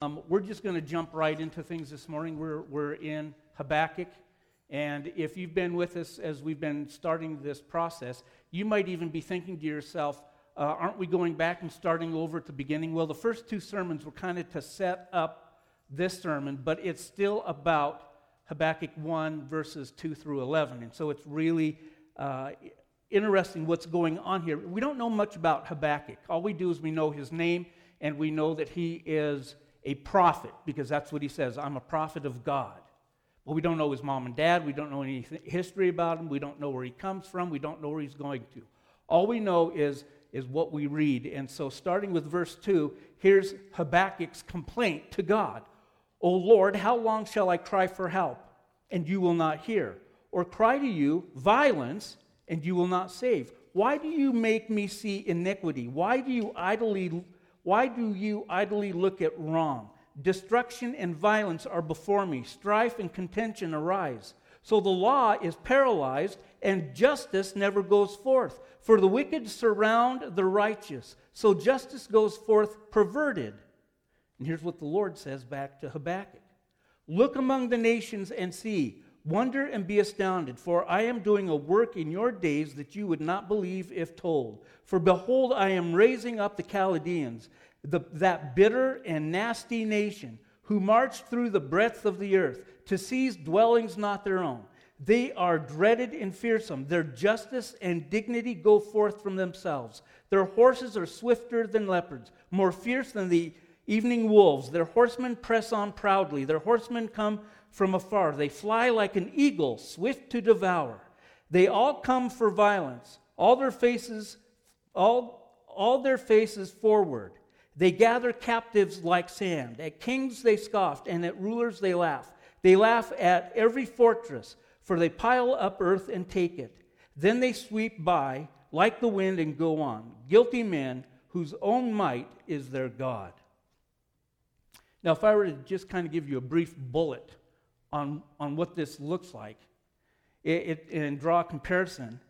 Um, we're just going to jump right into things this morning. We're, we're in Habakkuk. And if you've been with us as we've been starting this process, you might even be thinking to yourself, uh, aren't we going back and starting over at the beginning? Well, the first two sermons were kind of to set up this sermon, but it's still about Habakkuk 1, verses 2 through 11. And so it's really uh, interesting what's going on here. We don't know much about Habakkuk. All we do is we know his name and we know that he is a prophet because that's what he says I'm a prophet of God. But we don't know his mom and dad. We don't know any history about him. We don't know where he comes from. We don't know where he's going to. All we know is, is what we read. And so, starting with verse 2, here's Habakkuk's complaint to God O Lord, how long shall I cry for help, and you will not hear? Or cry to you violence, and you will not save? Why do you make me see iniquity? Why do you idly why do you idly look at wrong? Destruction and violence are before me. Strife and contention arise. So the law is paralyzed, and justice never goes forth. For the wicked surround the righteous. So justice goes forth perverted. And here's what the Lord says back to Habakkuk Look among the nations and see. Wonder and be astounded, for I am doing a work in your days that you would not believe if told. For behold, I am raising up the Chaldeans, the, that bitter and nasty nation, who march through the breadth of the earth to seize dwellings not their own. They are dreaded and fearsome. Their justice and dignity go forth from themselves. Their horses are swifter than leopards, more fierce than the evening wolves. Their horsemen press on proudly. Their horsemen come from afar. They fly like an eagle, swift to devour. They all come for violence. All their faces, all, all their faces forward. They gather captives like sand. At kings they scoffed, and at rulers they laugh. They laugh at every fortress, for they pile up earth and take it. Then they sweep by like the wind and go on. Guilty men whose own might is their God. Now, if I were to just kind of give you a brief bullet on, on what this looks like it, it, and draw a comparison,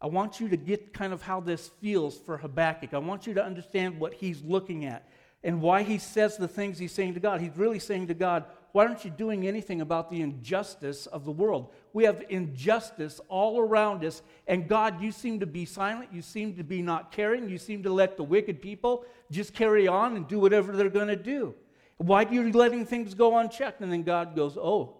I want you to get kind of how this feels for Habakkuk. I want you to understand what he's looking at and why he says the things he's saying to God. He's really saying to God, Why aren't you doing anything about the injustice of the world? We have injustice all around us, and God, you seem to be silent. You seem to be not caring. You seem to let the wicked people just carry on and do whatever they're going to do. Why are you letting things go unchecked? And then God goes, Oh,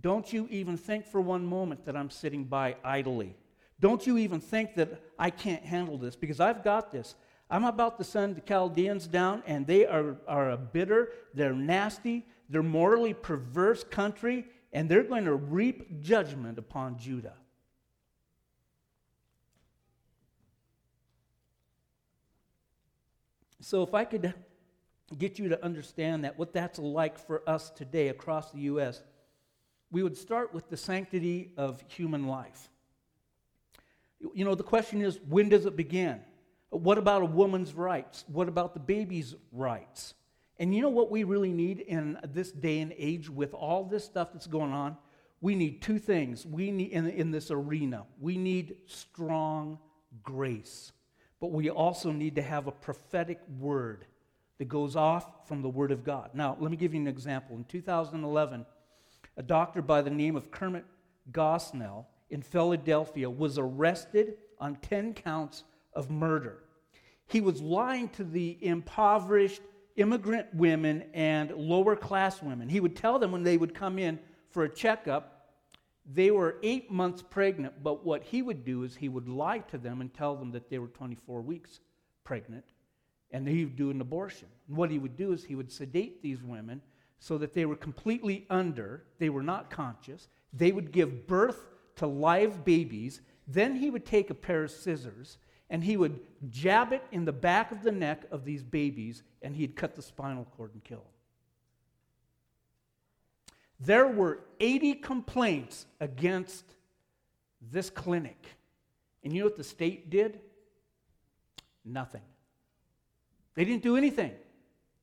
don't you even think for one moment that I'm sitting by idly. Don't you even think that I can't handle this because I've got this. I'm about to send the Chaldeans down, and they are, are a bitter, they're nasty, they're morally perverse country, and they're going to reap judgment upon Judah. So, if I could get you to understand that, what that's like for us today across the U.S., we would start with the sanctity of human life. You know, the question is when does it begin? What about a woman's rights? What about the baby's rights? And you know what we really need in this day and age with all this stuff that's going on? We need two things. We need in, in this arena. We need strong grace. But we also need to have a prophetic word that goes off from the word of God. Now, let me give you an example. In 2011, a doctor by the name of Kermit Gosnell in Philadelphia was arrested on 10 counts of murder. He was lying to the impoverished immigrant women and lower class women. He would tell them when they would come in for a checkup, they were eight months pregnant, but what he would do is he would lie to them and tell them that they were 24 weeks pregnant, and he would do an abortion. And what he would do is he would sedate these women so that they were completely under, they were not conscious. They would give birth to live babies. Then he would take a pair of scissors and he would jab it in the back of the neck of these babies and he'd cut the spinal cord and kill them. There were 80 complaints against this clinic. And you know what the state did? Nothing. They didn't do anything.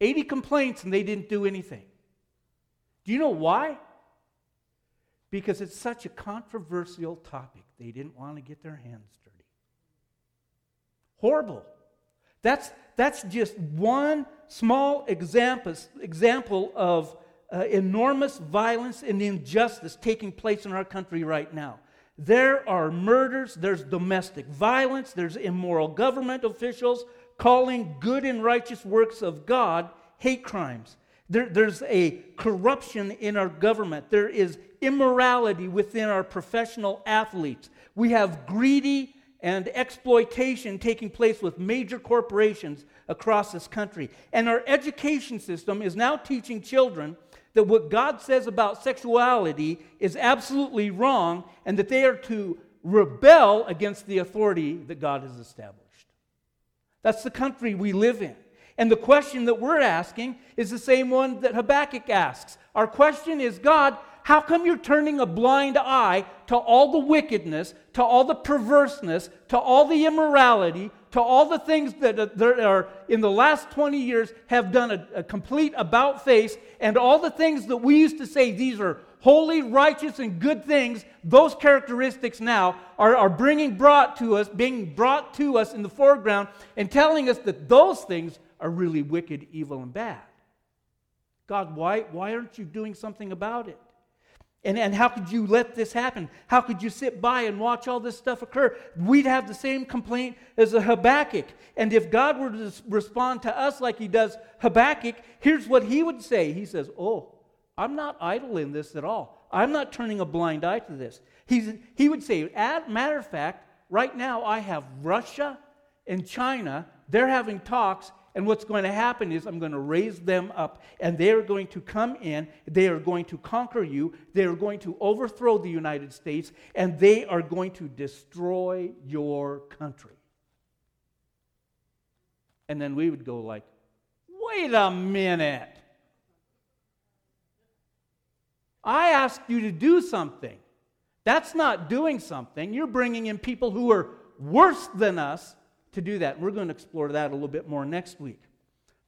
80 complaints and they didn't do anything. Do you know why? Because it's such a controversial topic. They didn't want to get their hands dirty. Horrible. That's, that's just one small example, example of uh, enormous violence and injustice taking place in our country right now. There are murders, there's domestic violence, there's immoral government officials calling good and righteous works of God hate crimes. There, there's a corruption in our government. There is immorality within our professional athletes. We have greedy and exploitation taking place with major corporations across this country. And our education system is now teaching children that what God says about sexuality is absolutely wrong and that they are to rebel against the authority that God has established. That's the country we live in. And the question that we're asking is the same one that Habakkuk asks. Our question is God, how come you're turning a blind eye to all the wickedness, to all the perverseness, to all the immorality, to all the things uh, that are in the last 20 years have done a, a complete about face, and all the things that we used to say these are holy, righteous, and good things, those characteristics now are, are bringing brought to us, being brought to us in the foreground, and telling us that those things are really wicked, evil, and bad. God, why, why aren't you doing something about it? And, and how could you let this happen? How could you sit by and watch all this stuff occur? We'd have the same complaint as a Habakkuk. And if God were to respond to us like he does Habakkuk, here's what he would say He says, Oh, I'm not idle in this at all. I'm not turning a blind eye to this. He's, he would say, Matter of fact, right now I have Russia and China, they're having talks, and what's going to happen is I'm going to raise them up, and they are going to come in. They are going to conquer you. They are going to overthrow the United States, and they are going to destroy your country. And then we would go like, wait a minute. I asked you to do something. That's not doing something. You're bringing in people who are worse than us to do that. We're going to explore that a little bit more next week.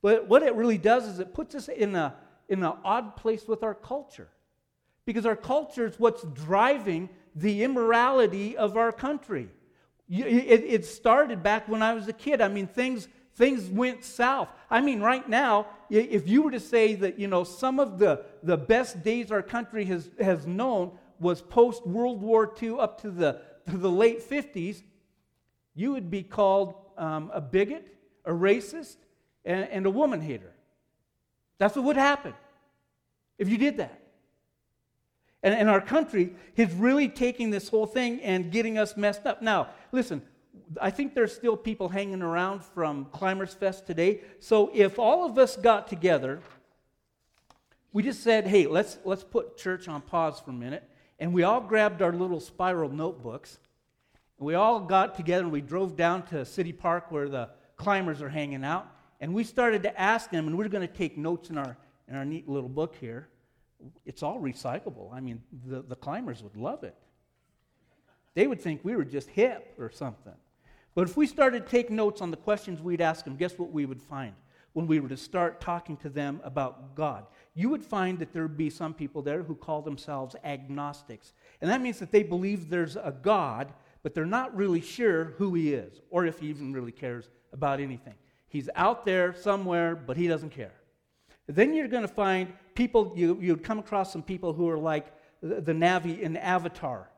But what it really does is it puts us in, a, in an odd place with our culture. Because our culture is what's driving the immorality of our country. It, it started back when I was a kid. I mean, things, things went south. I mean, right now, if you were to say that, you know, some of the, the best days our country has, has known was post World War II up to the, to the late 50s, you would be called um, a bigot, a racist, and, and a woman hater. That's what would happen if you did that. And, and our country is really taking this whole thing and getting us messed up. Now, listen, I think there's still people hanging around from Climbers Fest today. So if all of us got together, we just said, hey, let's, let's put church on pause for a minute. And we all grabbed our little spiral notebooks we all got together and we drove down to City Park where the climbers are hanging out. And we started to ask them, and we're going to take notes in our, in our neat little book here. It's all recyclable. I mean, the, the climbers would love it. They would think we were just hip or something. But if we started to take notes on the questions we'd ask them, guess what we would find when we were to start talking to them about God? You would find that there would be some people there who call themselves agnostics. And that means that they believe there's a God, but they're not really sure who he is or if he even really cares about anything. He's out there somewhere, but he doesn't care. Then you're going to find people, you, you'd come across some people who are like the, Na'vi in Avatar,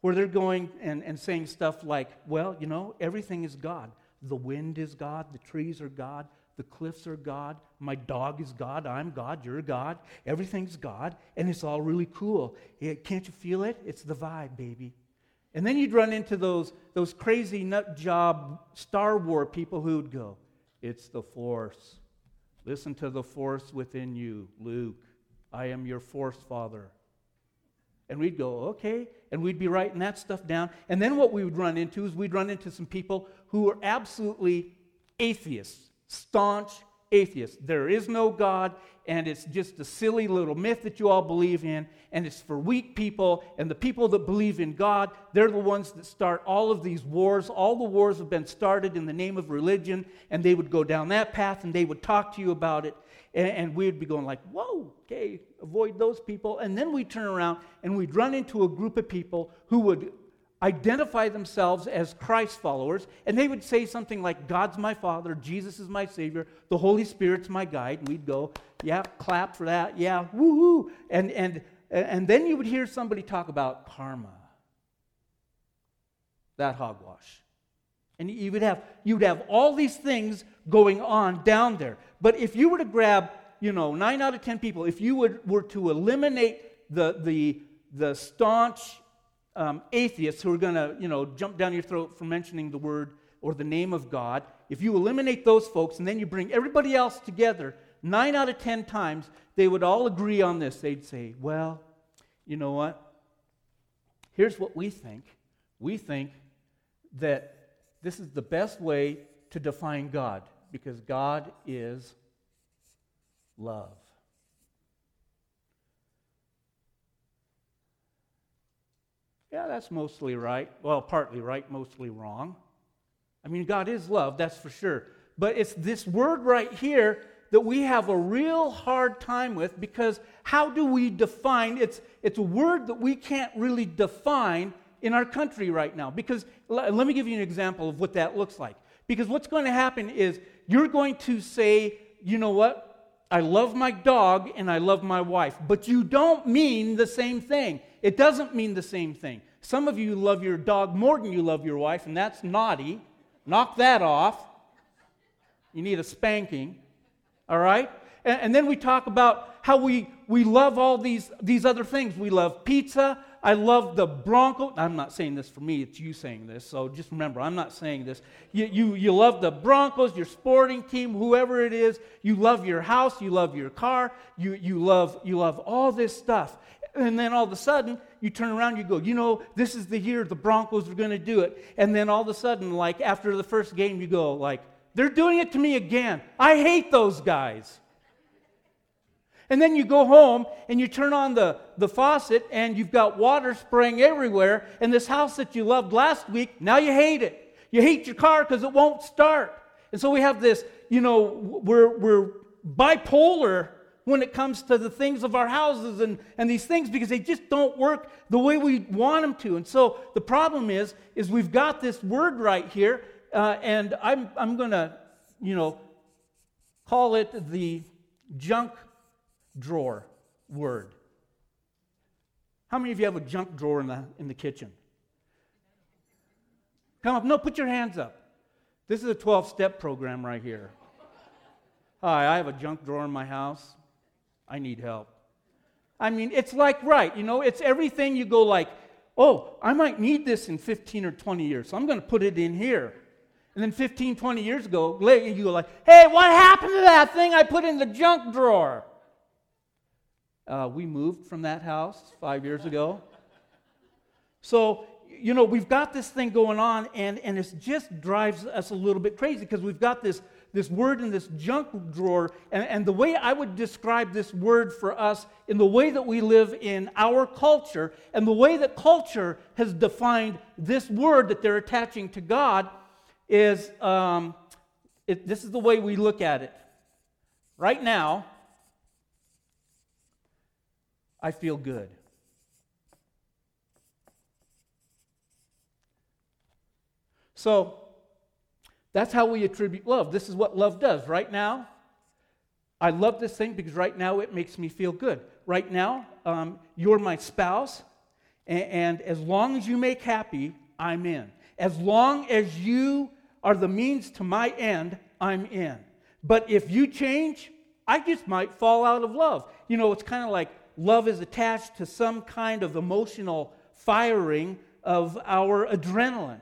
where they're going and, and saying stuff like, well, you know, everything is God. The wind is God, the trees are God, the cliffs are God, my dog is God, I'm God, you're God, everything's God, and it's all really cool. can't you feel it? It's the vibe, baby. And then you'd run into those, those crazy nut job Star War people who would go, It's the Force. Listen to the Force within you, Luke. I am your Force Father. And we'd go, okay. And we'd be writing that stuff down. And then what we would run into is we'd run into some people who were absolutely atheists, staunch atheists. There is no God, and it's just a silly little myth that you all believe in, and it's for weak people. And the people that believe in God, they're the ones that start all of these wars. All the wars have been started in the name of religion, and they would go down that path and they would talk to you about it. And, and we'd be going like, whoa, okay, avoid those people. And then we'd turn around and we'd run into a group of people who would identify themselves as Christ followers, and they would say something like, God's my Father, Jesus is my Savior, the Holy Spirit's my guide. And we'd go, yeah, clap for that, yeah, woohoo. And, and, and then you would hear somebody talk about karma, that hogwash. And you would have, you would have all these things going on down there. But if you were to grab, you know, nine out of ten people, if you would, were to eliminate the, the, the staunch um, atheists who are going to, you know, jump down your throat for mentioning the word or the name of God, if you eliminate those folks and then you bring everybody else together, nine out of ten times, they would all agree on this. They'd say, well, you know what? Here's what we think. We think that this is the best way to define God because God is love. Yeah, that's mostly right. Well, partly right, mostly wrong. I mean, God is love, that's for sure. But it's this word right here that we have a real hard time with because how do we define it's it's a word that we can't really define in our country right now because let me give you an example of what that looks like because what's going to happen is you're going to say you know what i love my dog and i love my wife but you don't mean the same thing it doesn't mean the same thing. Some of you love your dog more than you love your wife, and that's naughty. Knock that off. You need a spanking. All right? And, and then we talk about how we, we love all these, these other things. We love pizza. I love the Bronco. I'm not saying this for me, it's you saying this. So just remember, I'm not saying this. You, you, you love the Broncos, your sporting team, whoever it is. You love your house, you love your car, you, you, love, you love all this stuff. And then all of a sudden, you turn around, you go, you know, this is the year the Broncos are going to do it. And then all of a sudden, like after the first game, you go, like, they're doing it to me again. I hate those guys. And then you go home and you turn on the, the faucet and you've got water spraying everywhere. And this house that you loved last week, now you hate it. You hate your car because it won't start. And so we have this, you know, we're, we're bipolar when it comes to the things of our houses and, and these things because they just don't work the way we want them to. And so the problem is, is we've got this word right here, uh, and I'm, I'm going to, you know, call it the junk drawer word. How many of you have a junk drawer in the, in the kitchen? Come up. No, put your hands up. This is a 12 step program right here. Hi, I have a junk drawer in my house. I need help. I mean, it's like, right, you know, it's everything you go like, oh, I might need this in 15 or 20 years, so I'm going to put it in here. And then 15, 20 years ago, you go like, hey, what happened to that thing I put in the junk drawer? Uh, we moved from that house five years ago. So, you know, we've got this thing going on, and, and it just drives us a little bit crazy because we've got this this word in this junk drawer. And, and the way I would describe this word for us in the way that we live in our culture and the way that culture has defined this word that they're attaching to God is um, it, this is the way we look at it. Right now, I feel good. So, that's how we attribute love. This is what love does. Right now, I love this thing because right now it makes me feel good. Right now, um, you're my spouse, and, and as long as you make happy, I'm in. As long as you are the means to my end, I'm in. But if you change, I just might fall out of love. You know, it's kind of like love is attached to some kind of emotional firing of our adrenaline.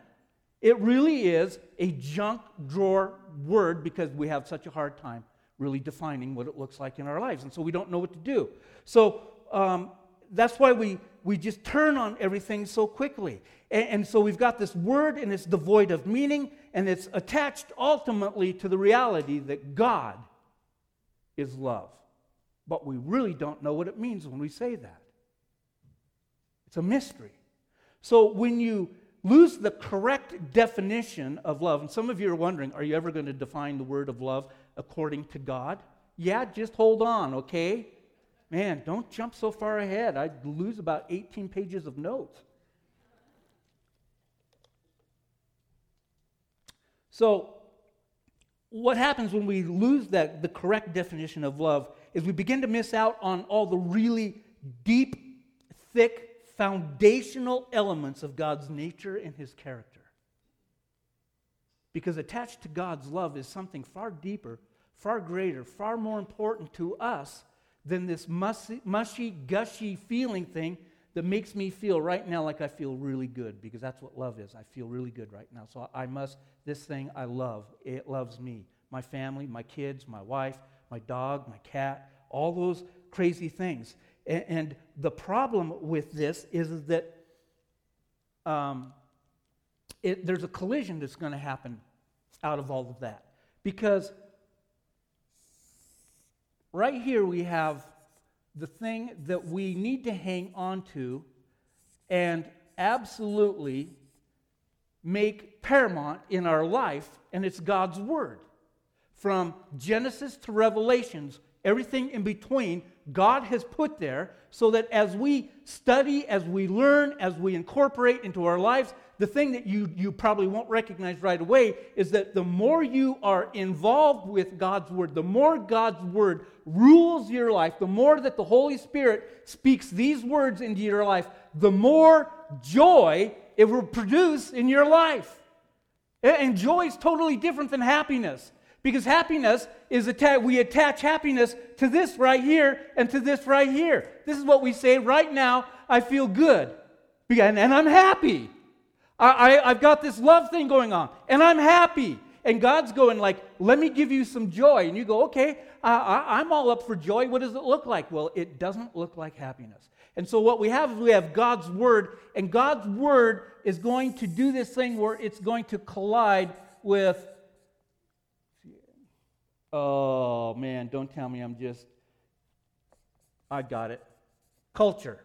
It really is a junk drawer word because we have such a hard time really defining what it looks like in our lives. And so we don't know what to do. So um, that's why we, we just turn on everything so quickly. And, and so we've got this word and it's devoid of meaning and it's attached ultimately to the reality that God is love but we really don't know what it means when we say that. It's a mystery. So when you lose the correct definition of love, and some of you are wondering, are you ever going to define the word of love according to God? Yeah, just hold on, okay? Man, don't jump so far ahead. I'd lose about 18 pages of notes. So, what happens when we lose that, the correct definition of love is we begin to miss out on all the really deep, thick, foundational elements of God's nature and his character. Because attached to God's love is something far deeper, far greater, far more important to us than this mushy, mushy, gushy feeling thing that makes me feel right now like I feel really good because that's what love is. I feel really good right now. So I must, this thing I love, it loves me. My family, my kids, my wife, my dog, my cat, all those crazy things. And, and the problem with this is that um, it, there's a collision that's going to happen out of all of that. Because right here we have the thing that we need to hang on to and absolutely make paramount in our life, and it's God's Word. From Genesis to Revelations, everything in between, God has put there so that as we study, as we learn, as we incorporate into our lives, the thing that you, you probably won't recognize right away is that the more you are involved with God's Word, the more God's Word rules your life, the more that the Holy Spirit speaks these words into your life, the more joy it will produce in your life. And joy is totally different than happiness. Because happiness is attached, we attach happiness to this right here and to this right here. This is what we say right now, I feel good. And, and I'm happy. I, I, I've got this love thing going on, and I'm happy. And God's going like, let me give you some joy. And you go, okay, I, I'm all up for joy. What does it look like? Well, it doesn't look like happiness. And so what we have is we have God's word, and God's word is going to do this thing where it's going to collide with Oh, man, don't tell me I'm just. I got it. Culture.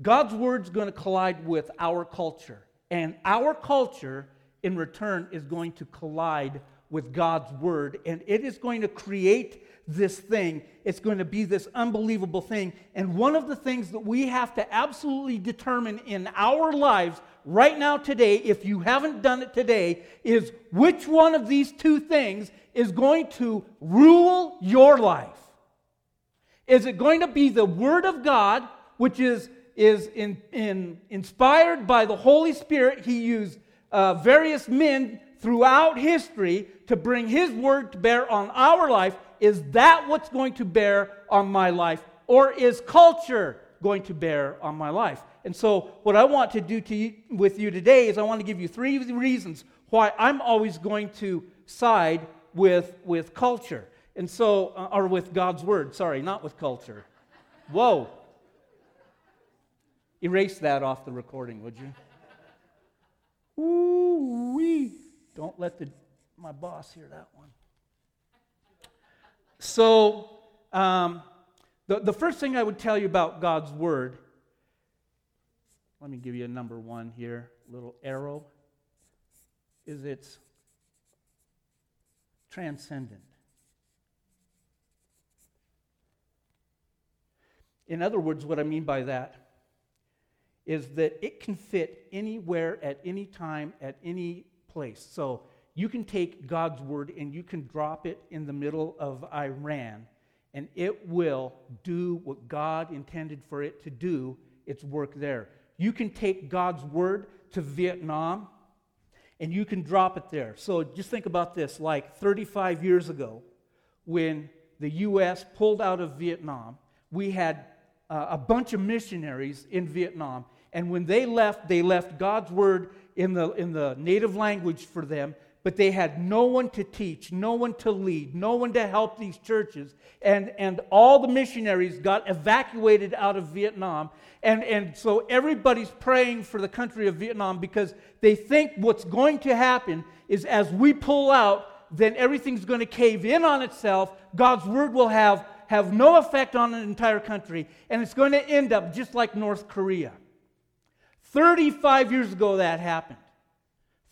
God's word's going to collide with our culture. And our culture, in return, is going to collide with God's word. And it is going to create this thing. It's going to be this unbelievable thing. And one of the things that we have to absolutely determine in our lives right now, today, if you haven't done it today, is which one of these two things is going to rule your life? Is it going to be the Word of God, which is, is in, in, inspired by the Holy Spirit? He used uh, various men throughout history to bring His Word to bear on our life. Is that what's going to bear on my life? Or is culture going to bear on my life? And so, what I want to do to you, with you today is I want to give you three reasons why I'm always going to side with, with culture. And so, uh, or with God's word, sorry, not with culture. Whoa. Erase that off the recording, would you? Ooh wee. Don't let the, my boss hear that one. So, um, the, the first thing I would tell you about God's word, let me give you a number one here, little arrow, is it's transcendent. In other words, what I mean by that is that it can fit anywhere at any time at any place. So you can take God's word and you can drop it in the middle of Iran, and it will do what God intended for it to do, its work there. You can take God's word to Vietnam and you can drop it there. So just think about this like 35 years ago, when the U.S. pulled out of Vietnam, we had uh, a bunch of missionaries in Vietnam. And when they left, they left God's word in the, in the native language for them, but they had no one to teach, no one to lead, no one to help these churches. And, and all the missionaries got evacuated out of Vietnam. And, and so everybody's praying for the country of Vietnam because they think what's going to happen is as we pull out, then everything's going to cave in on itself. God's word will have, have no effect on an entire country, and it's going to end up just like North Korea. 35 years ago, that happened.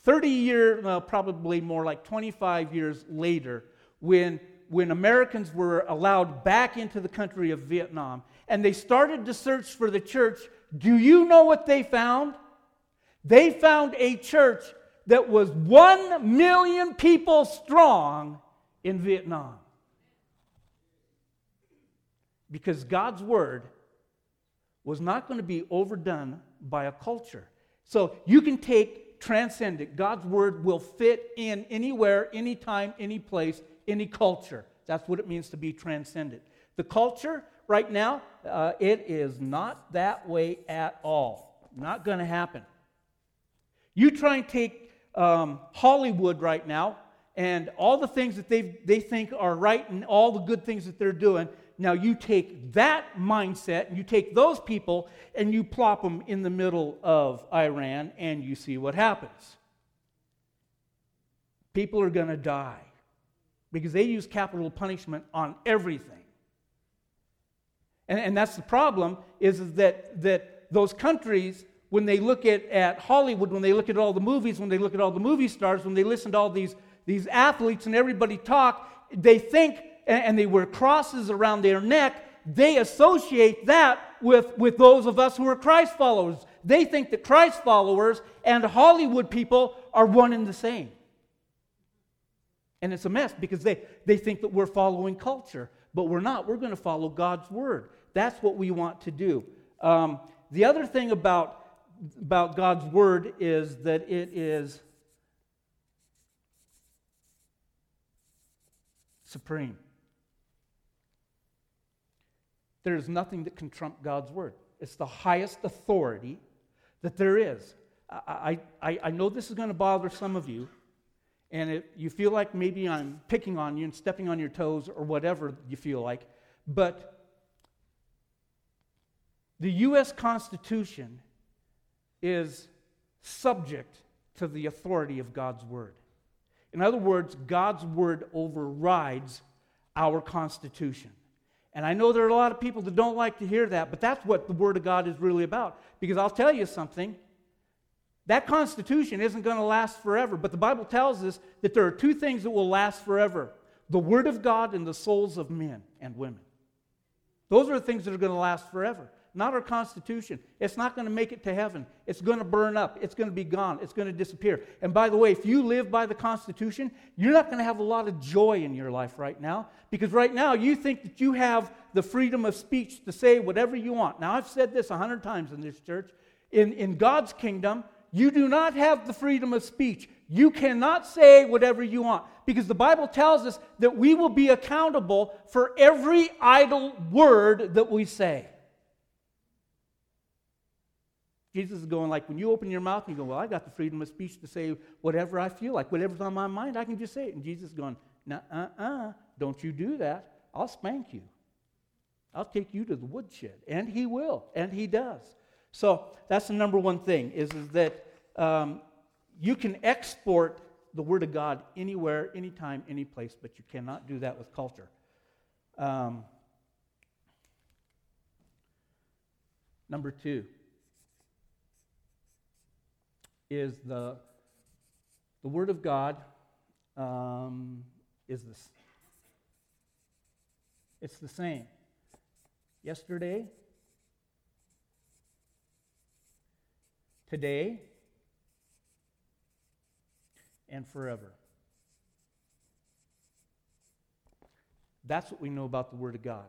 30 years, well, probably more like 25 years later, when, when Americans were allowed back into the country of Vietnam and they started to search for the church, do you know what they found? They found a church that was 1 million people strong in Vietnam. Because God's word was not going to be overdone by a culture. So you can take transcendent. God's word will fit in anywhere, anytime, any place, any culture. That's what it means to be transcendent. The culture right now, uh, it is not that way at all. Not going to happen. You try and take um, Hollywood right now and all the things that they they think are right and all the good things that they're doing. Now you take that mindset and you take those people and you plop them in the middle of Iran and you see what happens. People are going to die because they use capital punishment on everything. And, and that's the problem is, is that, that those countries, when they look at, at Hollywood, when they look at all the movies, when they look at all the movie stars, when they listen to all these, these athletes and everybody talk, they think and, they wear crosses around their neck, they associate that with, with those of us who are Christ followers. They think that Christ followers and Hollywood people are one and the same. And it's a mess because they, they think that we're following culture, but we're not. We're going to follow God's word. That's what we want to do. Um, the other thing about, about God's word is that it is supreme. There's nothing that can trump God's word. It's the highest authority that there is. I, I, I know this is going to bother some of you, and it, you feel like maybe I'm picking on you and stepping on your toes or whatever you feel like, but the U.S. Constitution is subject to the authority of God's Word. In other words, God's Word overrides our Constitution. And I know there are a lot of people that don't like to hear that, but that's what the Word of God is really about. Because I'll tell you something that Constitution isn't going to last forever, but the Bible tells us that there are two things that will last forever the Word of God and the souls of men and women. Those are the things that are going to last forever, not our Constitution. It's not going to make it to heaven. It's going to burn up. It's going to be gone. It's going to disappear. And by the way, if you live by the Constitution, you're not going to have a lot of joy in your life right now because right now you think that you have the freedom of speech to say whatever you want. Now, I've said this a hundred times in this church. In, in God's kingdom, you do not have the freedom of speech. You cannot say whatever you want because the Bible tells us that we will be accountable for every idle word that we say. Jesus is going like, when you open your mouth, and you go, well, I got the freedom of speech to say whatever I feel like. Whatever's on my mind, I can just say it. And Jesus is going, nah, uh-uh, don't you do that. I'll spank you. I'll take you to the woodshed. And he will, and he does. So that's the number one thing is, is that um, you can export the Word of God anywhere, anytime, any place, but you cannot do that with culture. Um, number two is the, the Word of God um, is this. It's the same. Yesterday, today, and forever. That's what we know about the Word of God.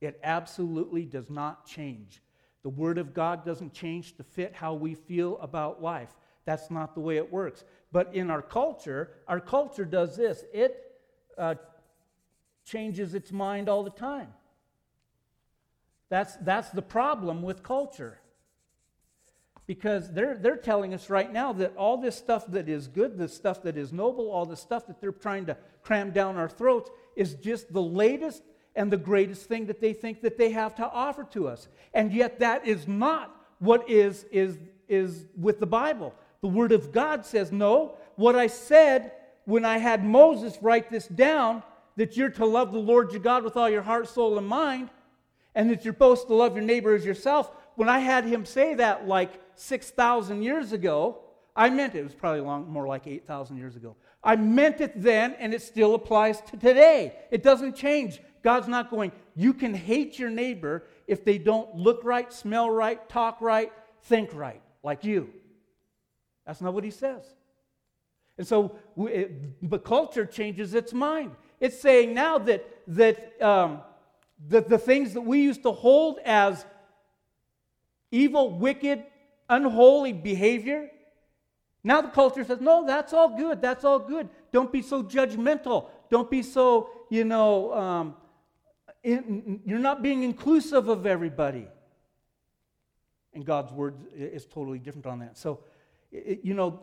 It absolutely does not change. The Word of God doesn't change to fit how we feel about life. That's not the way it works. But in our culture, our culture does this it uh, changes its mind all the time. That's, that's the problem with culture because they're, they're telling us right now that all this stuff that is good, the stuff that is noble, all the stuff that they're trying to cram down our throats is just the latest and the greatest thing that they think that they have to offer to us. And yet that is not what is, is, is with the Bible. The Word of God says, no, what I said when I had Moses write this down, that you're to love the Lord your God with all your heart, soul, and mind, and that you're supposed to love your neighbor as yourself, when I had him say that like 6,000 years ago, I meant it. It was probably long, more like 8,000 years ago. I meant it then, and it still applies to today. It doesn't change. God's not going, you can hate your neighbor if they don't look right, smell right, talk right, think right, like you. That's not what he says. And so, it, but culture changes its mind. It's saying now that, that um, the, the things that we used to hold as evil, wicked, unholy behavior, now the culture says, no, that's all good. That's all good. Don't be so judgmental. Don't be so, you know, um, in, you're not being inclusive of everybody. And God's word is totally different on that. So, it, you know,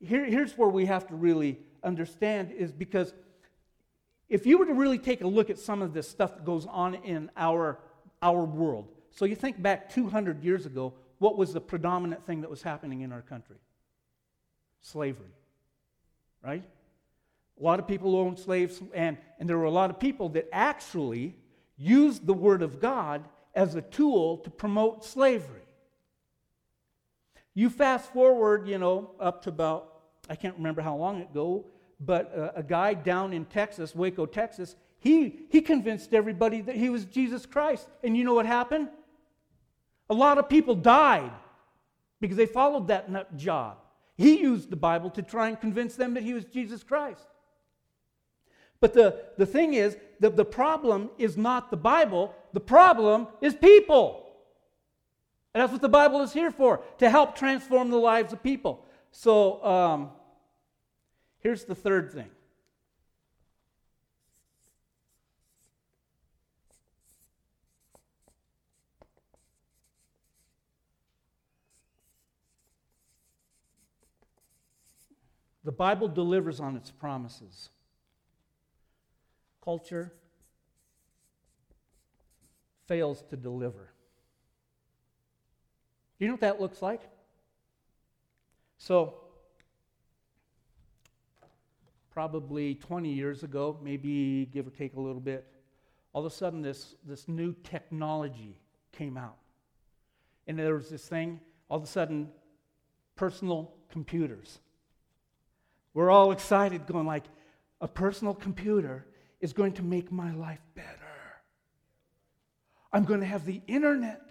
here, here's where we have to really understand is because if you were to really take a look at some of this stuff that goes on in our, our world, so you think back 200 years ago, what was the predominant thing that was happening in our country? Slavery, right? A lot of people owned slaves, and, and there were a lot of people that actually used the Word of God as a tool to promote slavery. You fast forward, you know, up to about, I can't remember how long ago, but a, a guy down in Texas, Waco, Texas, he, he convinced everybody that he was Jesus Christ. And you know what happened? A lot of people died because they followed that nut job. He used the Bible to try and convince them that he was Jesus Christ. But the, the thing is, the, the problem is not the Bible, the problem is people. And that's what the Bible is here for, to help transform the lives of people. So um, here's the third thing The Bible delivers on its promises. Culture fails to deliver. You know what that looks like? So, probably 20 years ago, maybe give or take a little bit, all of a sudden this, this new technology came out. And there was this thing, all of a sudden, personal computers. We're all excited, going like, a personal computer is going to make my life better. I'm going to have the internet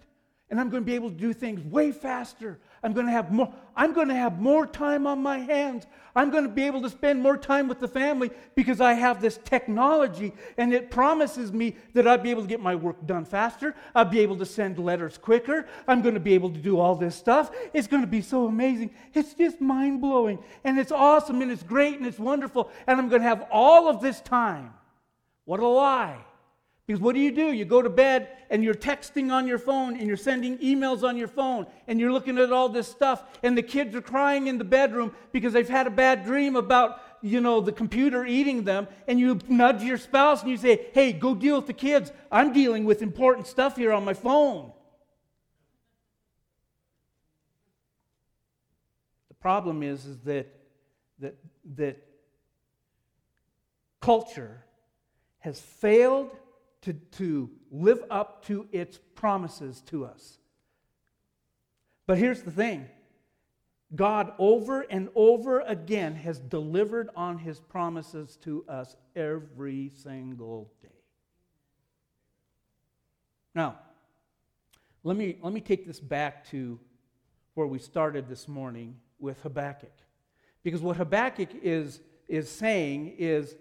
and I'm going to be able to do things way faster. I'm going to have more I'm going to have more time on my hands. I'm going to be able to spend more time with the family because I have this technology and it promises me that I'll be able to get my work done faster. I'll be able to send letters quicker. I'm going to be able to do all this stuff. It's going to be so amazing. It's just mind-blowing and it's awesome and it's great and it's wonderful and I'm going to have all of this time. What a lie. Because what do you do? You go to bed and you're texting on your phone and you're sending emails on your phone and you're looking at all this stuff and the kids are crying in the bedroom because they've had a bad dream about, you know, the computer eating them and you nudge your spouse and you say, "Hey, go deal with the kids. I'm dealing with important stuff here on my phone." The problem is is that that that culture has failed to, to live up to its promises to us. But here's the thing God, over and over again, has delivered on his promises to us every single day. Now, let me, let me take this back to where we started this morning with Habakkuk. Because what Habakkuk is, is saying is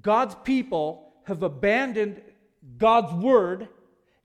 God's people have abandoned God's word,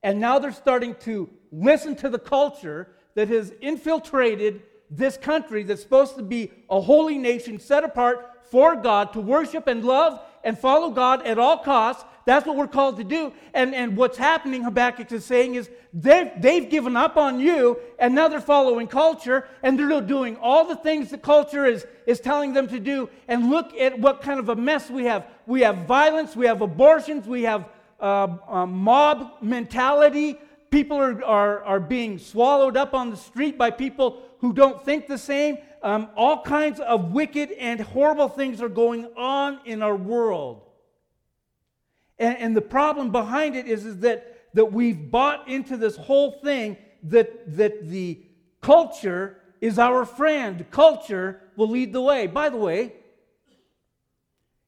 and now they're starting to listen to the culture that has infiltrated this country that's supposed to be a holy nation set apart for God to worship and love and follow God at all costs. That's what we're called to do. And, and what's happening, Habakkuk is saying, is they've, they've given up on you, and now they're following culture, and they're doing all the things that culture is, is telling them to do. And look at what kind of a mess we have. We have violence, we have abortions, we have uh, uh, mob mentality. People are, are, are being swallowed up on the street by people who don't think the same. Um, all kinds of wicked and horrible things are going on in our world. And, and the problem behind it is, is that, that we've bought into this whole thing that, that the culture is our friend. Culture will lead the way. By the way,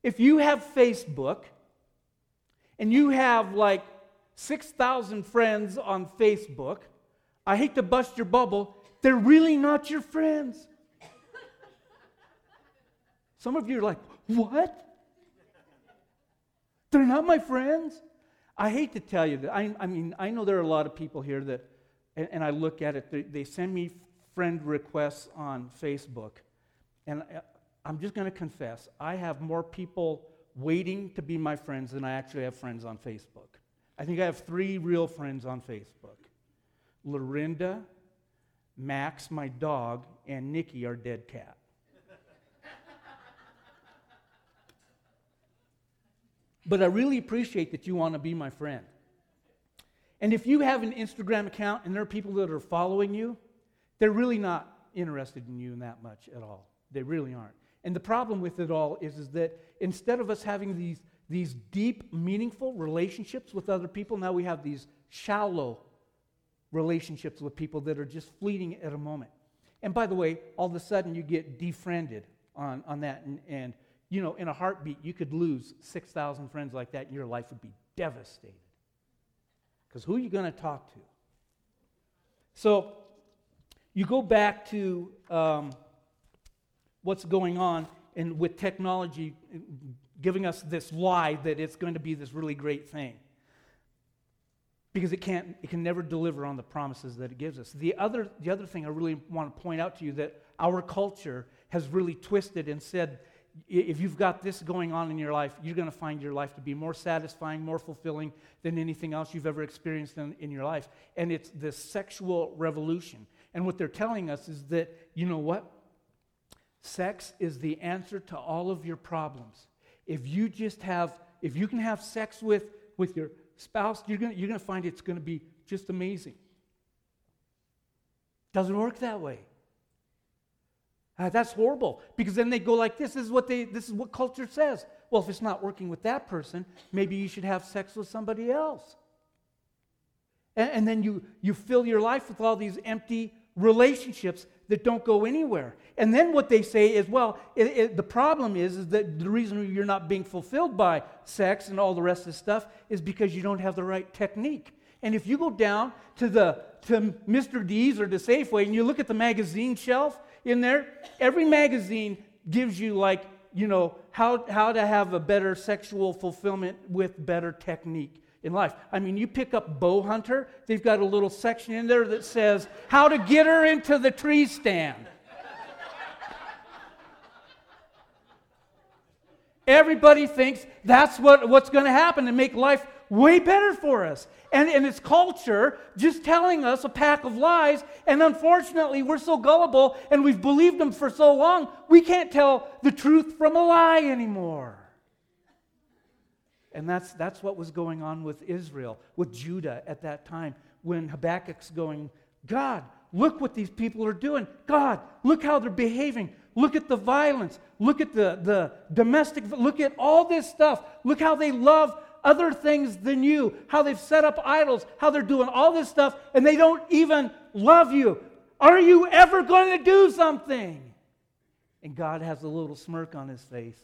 if you have Facebook, and you have like 6,000 friends on Facebook, I hate to bust your bubble, they're really not your friends. Some of you are like, What? They're not my friends? I hate to tell you that. I, I mean, I know there are a lot of people here that, and, and I look at it, they, they, send me friend requests on Facebook. And I, I'm just going to confess, I have more people waiting to be my friends than I actually have friends on Facebook. I think I have three real friends on Facebook Lorinda, Max, my dog, and Nikki, our dead cat. but I really appreciate that you want to be my friend. And if you have an Instagram account and there are people that are following you, they're really not interested in you that much at all. They really aren't. And the problem with it all is, is that instead of us having these, these deep, meaningful relationships with other people, now we have these shallow relationships with people that are just fleeting at a moment. And by the way, all of a sudden you get defriended on, on that. And, and, you know, in a heartbeat, you could lose 6,000 friends like that, and your life would be devastated. Because who are you going to talk to? So you go back to um, what's going on and with technology giving us this lie that it's going to be this really great thing. Because it can't it can never deliver on the promises that it gives us. The other the other thing i really want to point out to you that our culture has really twisted and said if you've got this going on in your life you're going to find your life to be more satisfying more fulfilling than anything else you've ever experienced in, in your life. And it's this sexual revolution. And what they're telling us is that you know what sex is the answer to all of your problems if you just have if you can have sex with with your spouse, you're going you're gonna find it's going to be just amazing. Doesn't work that way. Uh, that's horrible because then they go like this, this is what they this is what culture says. Well, if it's not working with that person, maybe you should have sex with somebody else. And, and then you you fill your life with all these empty relationships that don't go anywhere. And then what they say is, well, it, it, the problem is, is that the reason you're not being fulfilled by sex and all the rest of the stuff is because you don't have the right technique. And if you go down to the to Mr. D's or the Safeway and you look at the magazine shelf in there, every magazine gives you like, you know, how, how to have a better sexual fulfillment with better technique in life. I mean, you pick up Bow Hunter, they've got a little section in there that says how to get her into the tree stand. Everybody thinks that's what, what's going to happen and make life way better for us. And, and it's culture just telling us a pack of lies. And unfortunately, we're so gullible and we've believed them for so long, we can't tell the truth from a lie anymore. And that's, that's what was going on with Israel, with Judah at that time, when Habakkuk's going, God, look what these people are doing. God, look how they're behaving. Look at the violence. Look at the, the domestic, look at all this stuff. Look how they love other things than you, how they've set up idols, how they're doing all this stuff, and they don't even love you. Are you ever going to do something? And God has a little smirk on his face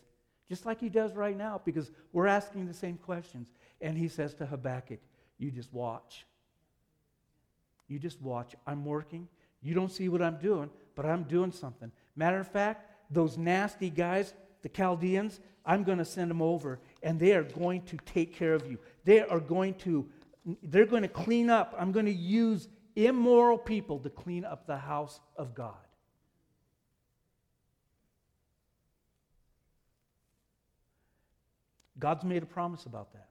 just like he does right now, because we're asking the same questions. And he says to Habakkuk, You just watch. You just watch. I'm working. You don't see what I'm doing, but I'm doing something. Matter of fact, those nasty guys, the Chaldeans, I'm going to send them over, and they are going to take care of you. They are going to, they're going to clean up. I'm going to use immoral people to clean up the house of God. God's made a promise about that.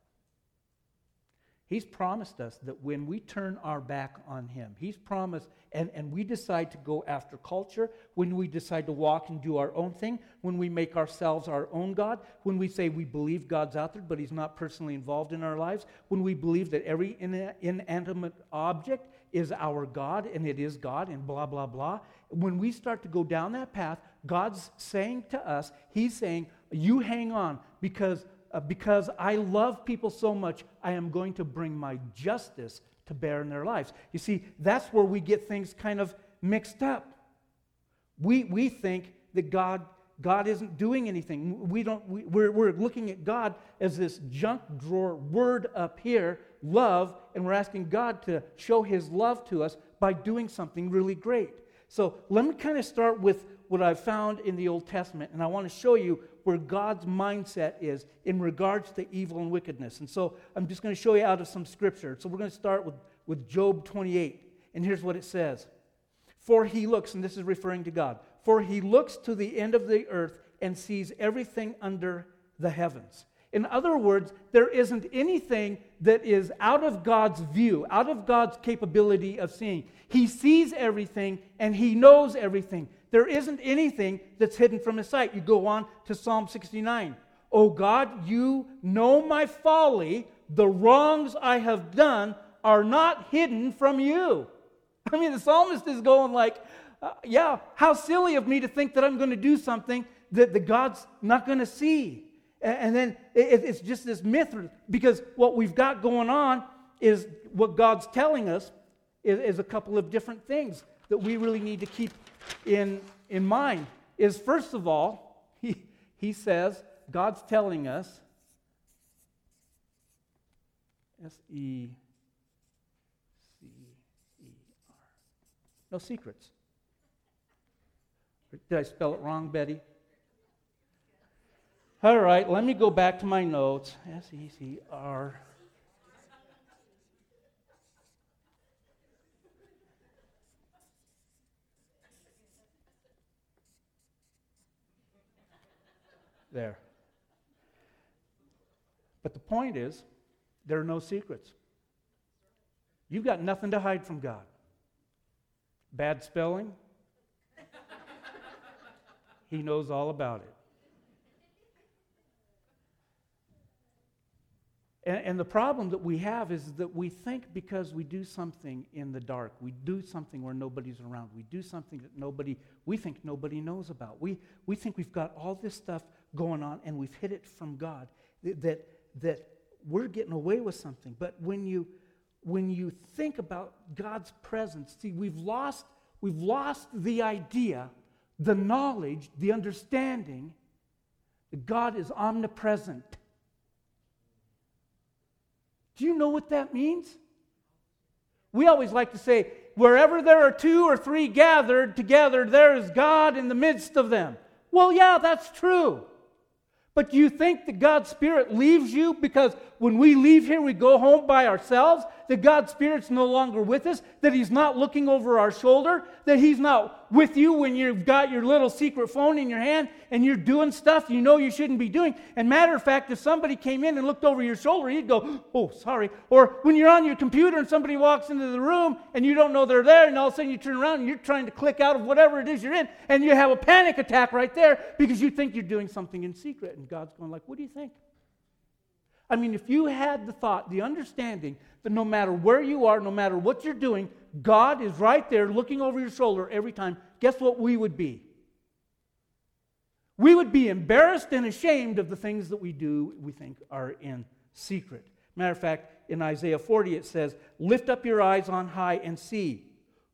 He's promised us that when we turn our back on Him, He's promised, and, and we decide to go after culture, when we decide to walk and do our own thing, when we make ourselves our own God, when we say we believe God's out there, but He's not personally involved in our lives, when we believe that every inanimate object is our God and it is God and blah, blah, blah, when we start to go down that path, God's saying to us, He's saying, You hang on because uh, because I love people so much, I am going to bring my justice to bear in their lives. You see, that's where we get things kind of mixed up. We, we think that God, God isn't doing anything. We don't, we, we're, we're looking at God as this junk drawer word up here, love, and we're asking God to show his love to us by doing something really great. So let me kind of start with what I've found in the Old Testament, and I want to show you where God's mindset is in regards to evil and wickedness. And so I'm just going to show you out of some scripture. So we're going to start with, with Job 28. And here's what it says For he looks, and this is referring to God, for he looks to the end of the earth and sees everything under the heavens. In other words, there isn't anything that is out of God's view, out of God's capability of seeing. He sees everything and he knows everything. There isn't anything that's hidden from his sight. You go on to Psalm 69. Oh God, you know my folly. The wrongs I have done are not hidden from you. I mean, the psalmist is going like, uh, yeah, how silly of me to think that I'm going to do something that the God's not going to see. And then it's just this myth because what we've got going on is what God's telling us is, a couple of different things that we really need to keep in, in mind. Is first of all, he, he says, God's telling us, S E C E R, no secrets. Did I spell it wrong, Betty? All right, let me go back to my notes. S E C R. There. But the point is, there are no secrets. You've got nothing to hide from God. Bad spelling? he knows all about it. And, and, the problem that we have is that we think because we do something in the dark, we do something where nobody's around, we do something that nobody, we think nobody knows about. We, we think we've got all this stuff going on and we've hid it from God, that, that, we're getting away with something. But when you, when you think about God's presence, see, we've lost, we've lost the idea, the knowledge, the understanding that God is omnipresent do you know what that means? We always like to say, wherever there are two or three gathered together, there is God in the midst of them. Well, yeah, that's true. But do you think that God's Spirit leaves you because when we leave here, we go home by ourselves? That God's Spirit's no longer with us? That He's not looking over our shoulder? That He's not with you when you've got your little secret phone in your hand and you're doing stuff you know you shouldn't be doing? And matter of fact, if somebody came in and looked over your shoulder, you'd go, oh, sorry. Or when you're on your computer and somebody walks into the room and you don't know they're there, and all of a sudden you turn around and you're trying to click out of whatever it is you're in, and you have a panic attack right there because you think you're doing something in secret. And God's going like, what do you think? I mean, if you had the thought, the understanding that no matter where you are, no matter what you're doing, God is right there looking over your shoulder every time, guess what we would be? We would be embarrassed and ashamed of the things that we do, we think are in secret. Matter of fact, in Isaiah 40, it says, Lift up your eyes on high and see.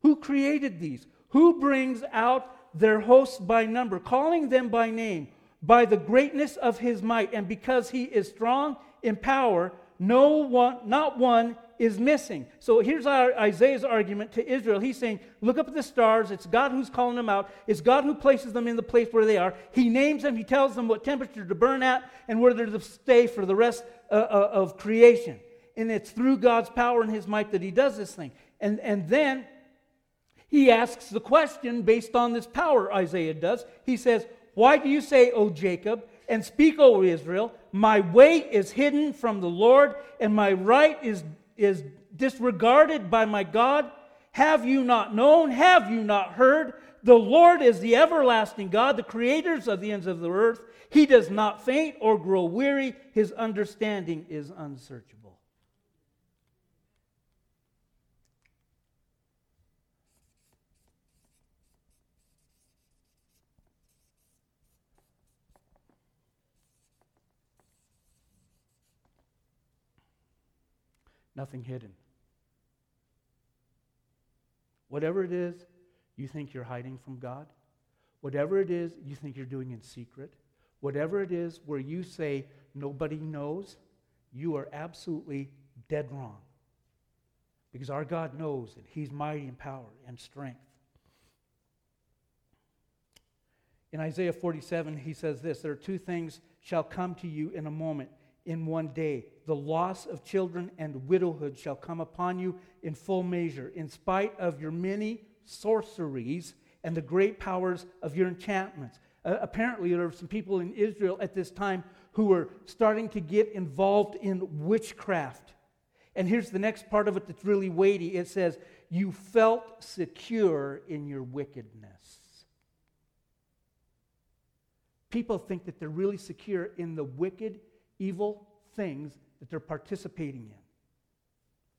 Who created these? Who brings out their hosts by number, calling them by name, by the greatness of his might, and because he is strong in power, no one, not one is missing. So here's Isaiah's argument to Israel. He's saying, Look up at the stars. It's God who's calling them out. It's God who places them in the place where they are. He names them. He tells them what temperature to burn at and where they're to stay for the rest uh, uh, of creation. And it's through God's power and his might that he does this thing. And, and then he asks the question based on this power, Isaiah does. He says, Why do you say, O Jacob, and speak, O Israel, my way is hidden from the Lord, and my right is, is disregarded by my God. Have you not known? Have you not heard? The Lord is the everlasting God, the creators of the ends of the earth. He does not faint or grow weary. His understanding is unsearchable. Nothing hidden. Whatever it is you think you're hiding from God, whatever it is you think you're doing in secret, whatever it is where you say nobody knows, you are absolutely dead wrong. Because our God knows that He's mighty in power and strength. In Isaiah 47, he says this There are two things shall come to you in a moment, in one day. The loss of children and widowhood shall come upon you in full measure, in spite of your many sorceries and the great powers of your enchantments. Uh, apparently, there were some people in Israel at this time who were starting to get involved in witchcraft. And here's the next part of it that's really weighty it says, You felt secure in your wickedness. People think that they're really secure in the wicked, evil things that they're participating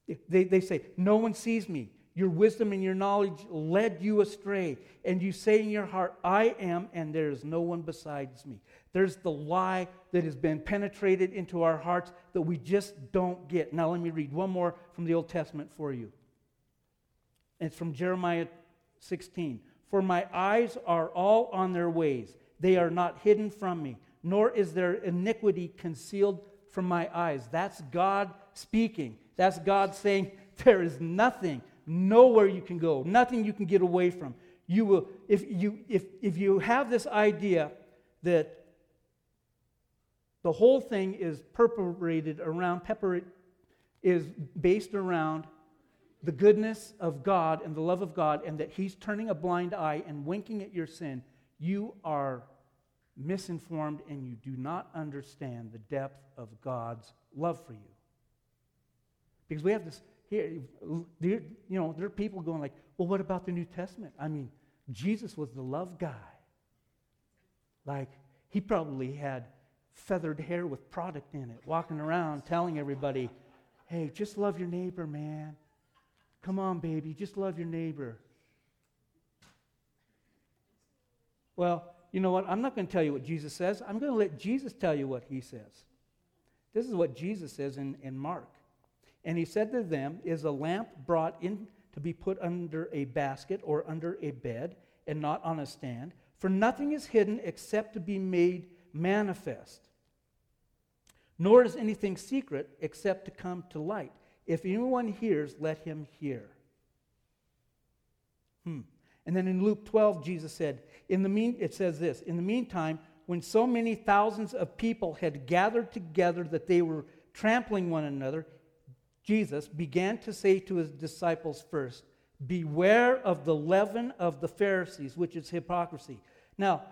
in. They, they say, No one sees me. Your wisdom and your knowledge led you astray. And you say in your heart, I am, and there is no one besides me. There's the lie that has been penetrated into our hearts that we just don't get. Now, let me read one more from the Old Testament for you. It's from Jeremiah 16. For my eyes are all on their ways, they are not hidden from me, nor is their iniquity concealed from my eyes. That's God speaking. That's God saying, There is nothing nowhere you can go, nothing you can get away from. You will, if you, if, if you have this idea that the whole thing is perpetrated around, pepper is based around the goodness of God and the love of God, and that He's turning a blind eye and winking at your sin, you are misinformed and you do not understand the depth of God's love for you. Because we have this here, you know, there are people going like, well, what about the New Testament? I mean, Jesus was the love guy. Like, he probably had feathered hair with product in it, walking around telling everybody, hey, just love your neighbor, man. Come on, baby, just love your neighbor. Well, you know what? I'm not going to tell you what Jesus says. I'm going to let Jesus tell you what he says. This is what Jesus says in, in Mark. And he said to them, Is a lamp brought in to be put under a basket or under a bed and not on a stand? For nothing is hidden except to be made manifest. Nor is anything secret except to come to light. If anyone hears, let him hear. Hmm. And then in Luke 12, Jesus said, in the mean, it says this In the meantime, when so many thousands of people had gathered together that they were trampling one another, Jesus began to say to his disciples first, Beware of the leaven of the Pharisees, which is hypocrisy. Now,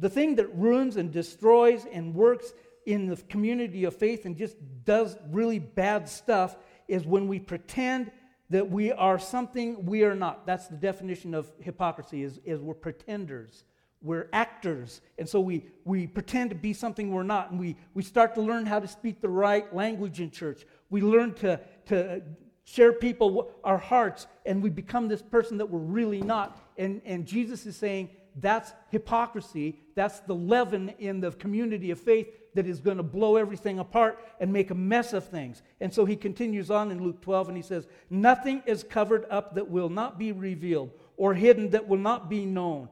the thing that ruins and destroys and works in the community of faith and just does really bad stuff is when we pretend that we are something we are not. That's the definition of hypocrisy is, is we're pretenders. We're actors. And so we, we pretend to be something we're not. And we, we start to learn how to speak the right language in church. We learn to, to share people our hearts, and we become this person that we're really not. And, and Jesus is saying that's hypocrisy. That's the leaven in the community of faith that is going to blow everything apart and make a mess of things. And so he continues on in Luke 12 and he says, Nothing is covered up that will not be revealed, or hidden that will not be known.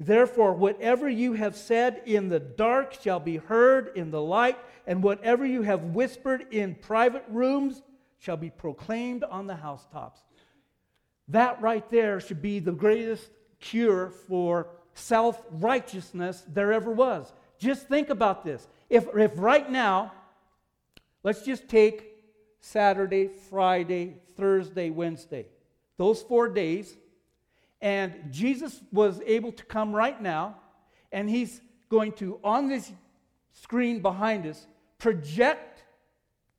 Therefore, whatever you have said in the dark shall be heard in the light, and whatever you have whispered in private rooms shall be proclaimed on the housetops. That right there should be the greatest cure for self righteousness there ever was. Just think about this. If, if right now, let's just take Saturday, Friday, Thursday, Wednesday, those four days, and Jesus was able to come right now, and he's going to, on this screen behind us, project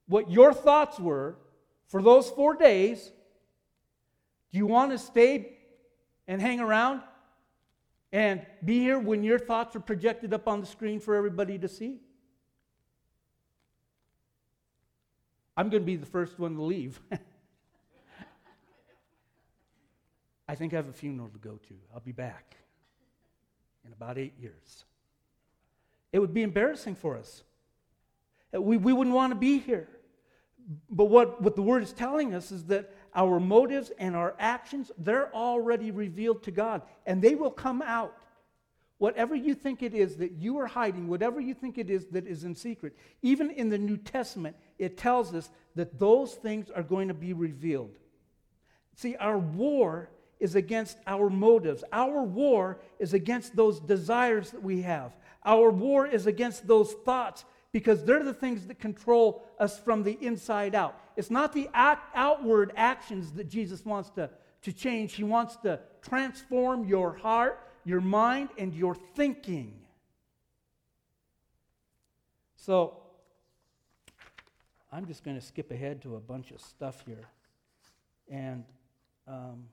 what your thoughts were for those four days. Do you want to stay and hang around and be here when your thoughts are projected up on the screen for everybody to see? I'm going to be the first one to leave. I think I have a funeral to go to. I'll be back in about eight years. It would be embarrassing for us. We, we wouldn't want to be here. But what, what the word is telling us is that our motives and our actions, they're already revealed to God, and they will come out. Whatever you think it is that you are hiding, whatever you think it is that is in secret, even in the New Testament, it tells us that those things are going to be revealed. See, our war is against our motives. Our war is against those desires that we have. Our war is against those thoughts because they're the things that control us from the inside out. It's not the act, outward actions that Jesus wants to, to change, He wants to transform your heart, your mind, and your thinking. So, I'm just going to skip ahead to a bunch of stuff here. And um,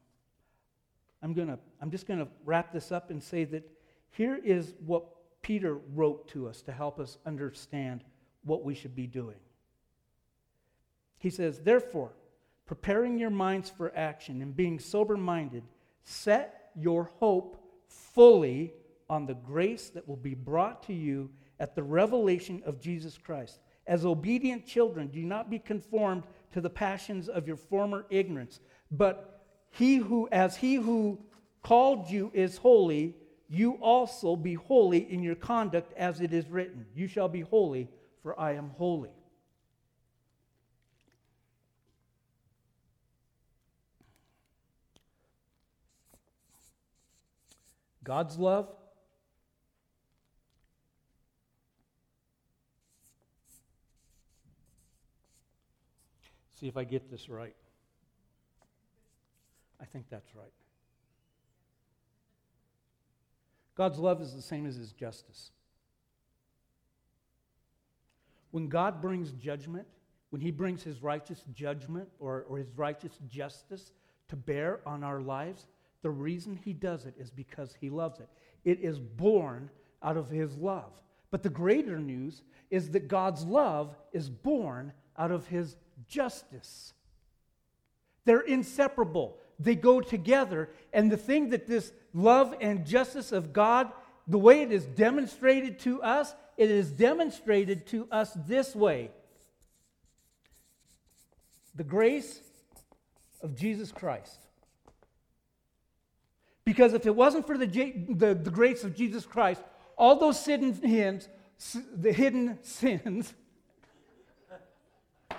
I'm, gonna, I'm just going to wrap this up and say that here is what Peter wrote to us to help us understand what we should be doing. He says, Therefore, preparing your minds for action and being sober minded, set your hope fully on the grace that will be brought to you at the revelation of Jesus Christ. As obedient children, do not be conformed to the passions of your former ignorance, but he who, as he who called you is holy, you also be holy in your conduct as it is written. You shall be holy, for I am holy. God's love See if I get this right. I think that's right. God's love is the same as his justice. When God brings judgment, when he brings his righteous judgment or, or his righteous justice to bear on our lives, the reason he does it is because he loves it. It is born out of his love. But the greater news is that God's love is born out of his justice. They're inseparable, they go together. And the thing that this love and justice of God, the way it is demonstrated to us, it is demonstrated to us this way the grace of Jesus Christ. Because if it wasn't for the, the, the grace of Jesus Christ, all those hidden the hidden sins,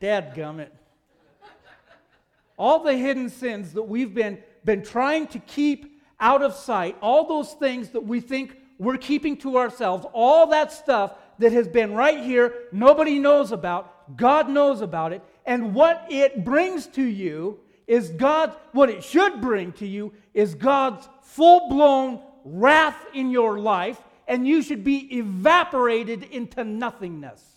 Dadgummit. All the hidden sins that we've been, been trying to keep out of sight, all those things that we think we're keeping to ourselves, all that stuff that has been right here, nobody knows about, God knows about it, and what it brings to you is God, what it should bring to you is God's full blown wrath in your life, and you should be evaporated into nothingness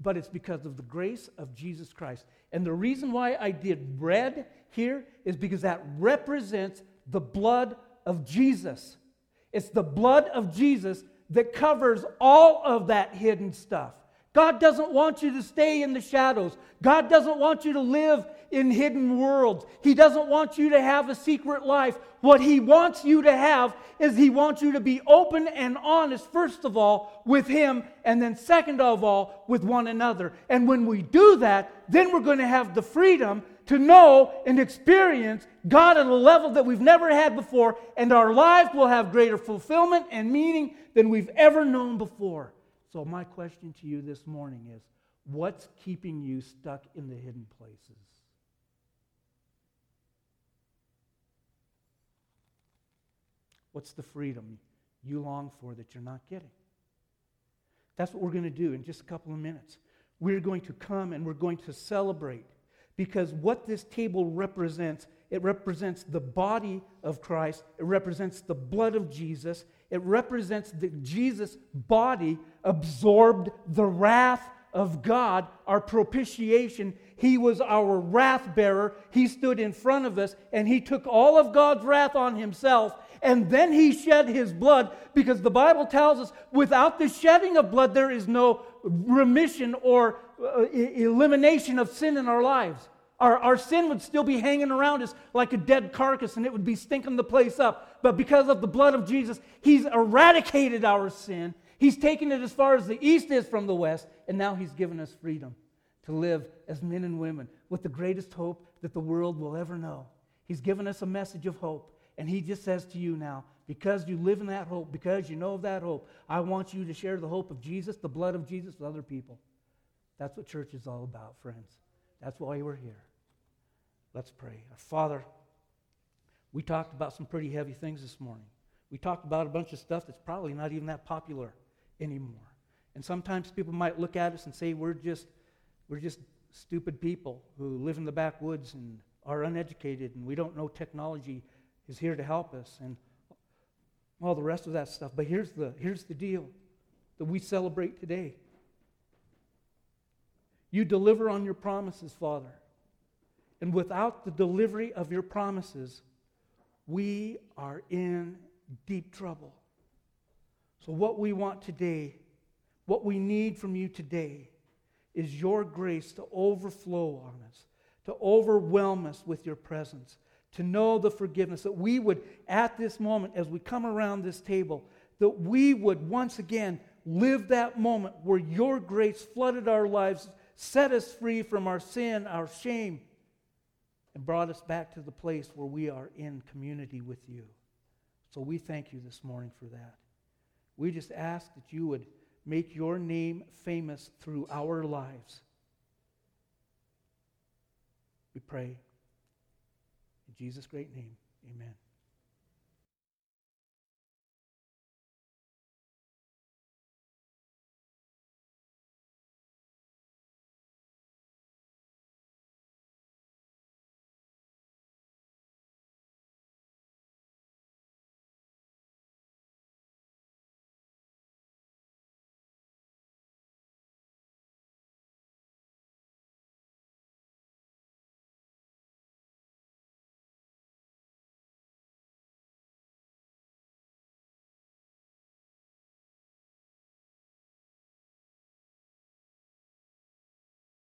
but it's because of the grace of Jesus Christ. And the reason why I did red here is because that represents the blood of Jesus. It's the blood of Jesus that covers all of that hidden stuff. God doesn't want you to stay in the shadows. God doesn't want you to live in hidden worlds. He doesn't want you to have a secret life. What He wants you to have is He wants you to be open and honest, first of all, with Him, and then second of all, with one another. And when we do that, then we're going to have the freedom to know and experience God at a level that we've never had before, and our lives will have greater fulfillment and meaning than we've ever known before. So, my question to you this morning is what's keeping you stuck in the hidden places? What's the freedom you long for that you're not getting? That's what we're going to do in just a couple of minutes. We're going to come and we're going to celebrate because what this table represents, it represents the body of Christ, it represents the blood of Jesus, it represents that Jesus' body absorbed the wrath of God, our propitiation. He was our wrath bearer. He stood in front of us and he took all of God's wrath on himself and then he shed his blood because the Bible tells us without the shedding of blood, there is no remission or Uh, elimination of sin in our lives. Our, our sin would still be hanging around us like a dead carcass and it would be stinking the place up. But because of the blood of Jesus, he's eradicated our sin. He's taken it as far as the east is from the west, and now he's given us freedom to live as men and women with the greatest hope that the world will ever know. He's given us a message of hope. And he just says to you now, because you live in that hope, because you know of that hope, I want you to share the hope of Jesus, the blood of Jesus, with other people. That's what church is all about, friends. That's why we're here. Let's pray. Our Father, we talked about some pretty heavy things this morning. We talked about a bunch of stuff that's probably not even that popular anymore. And sometimes people might look at us and say we're just, we're just stupid people who live in the backwoods and are uneducated and we don't know technology is here to help us and all the rest of that stuff. But here's the, here's the deal that we celebrate today. You deliver on your promises, Father. And without the delivery of your promises, we are in deep trouble. So, what we want today, what we need from you today, is your grace to overflow on us, to overwhelm us with your presence, to know the forgiveness, that we would, at this moment, as we come around this table, that we would once again live that moment where your grace flooded our lives, set us free from our sin, our shame, and brought us back to the place where we are in community with you. So we thank you this morning for that. We just ask that you would make your name famous through our lives. We pray. In Jesus' great name, amen.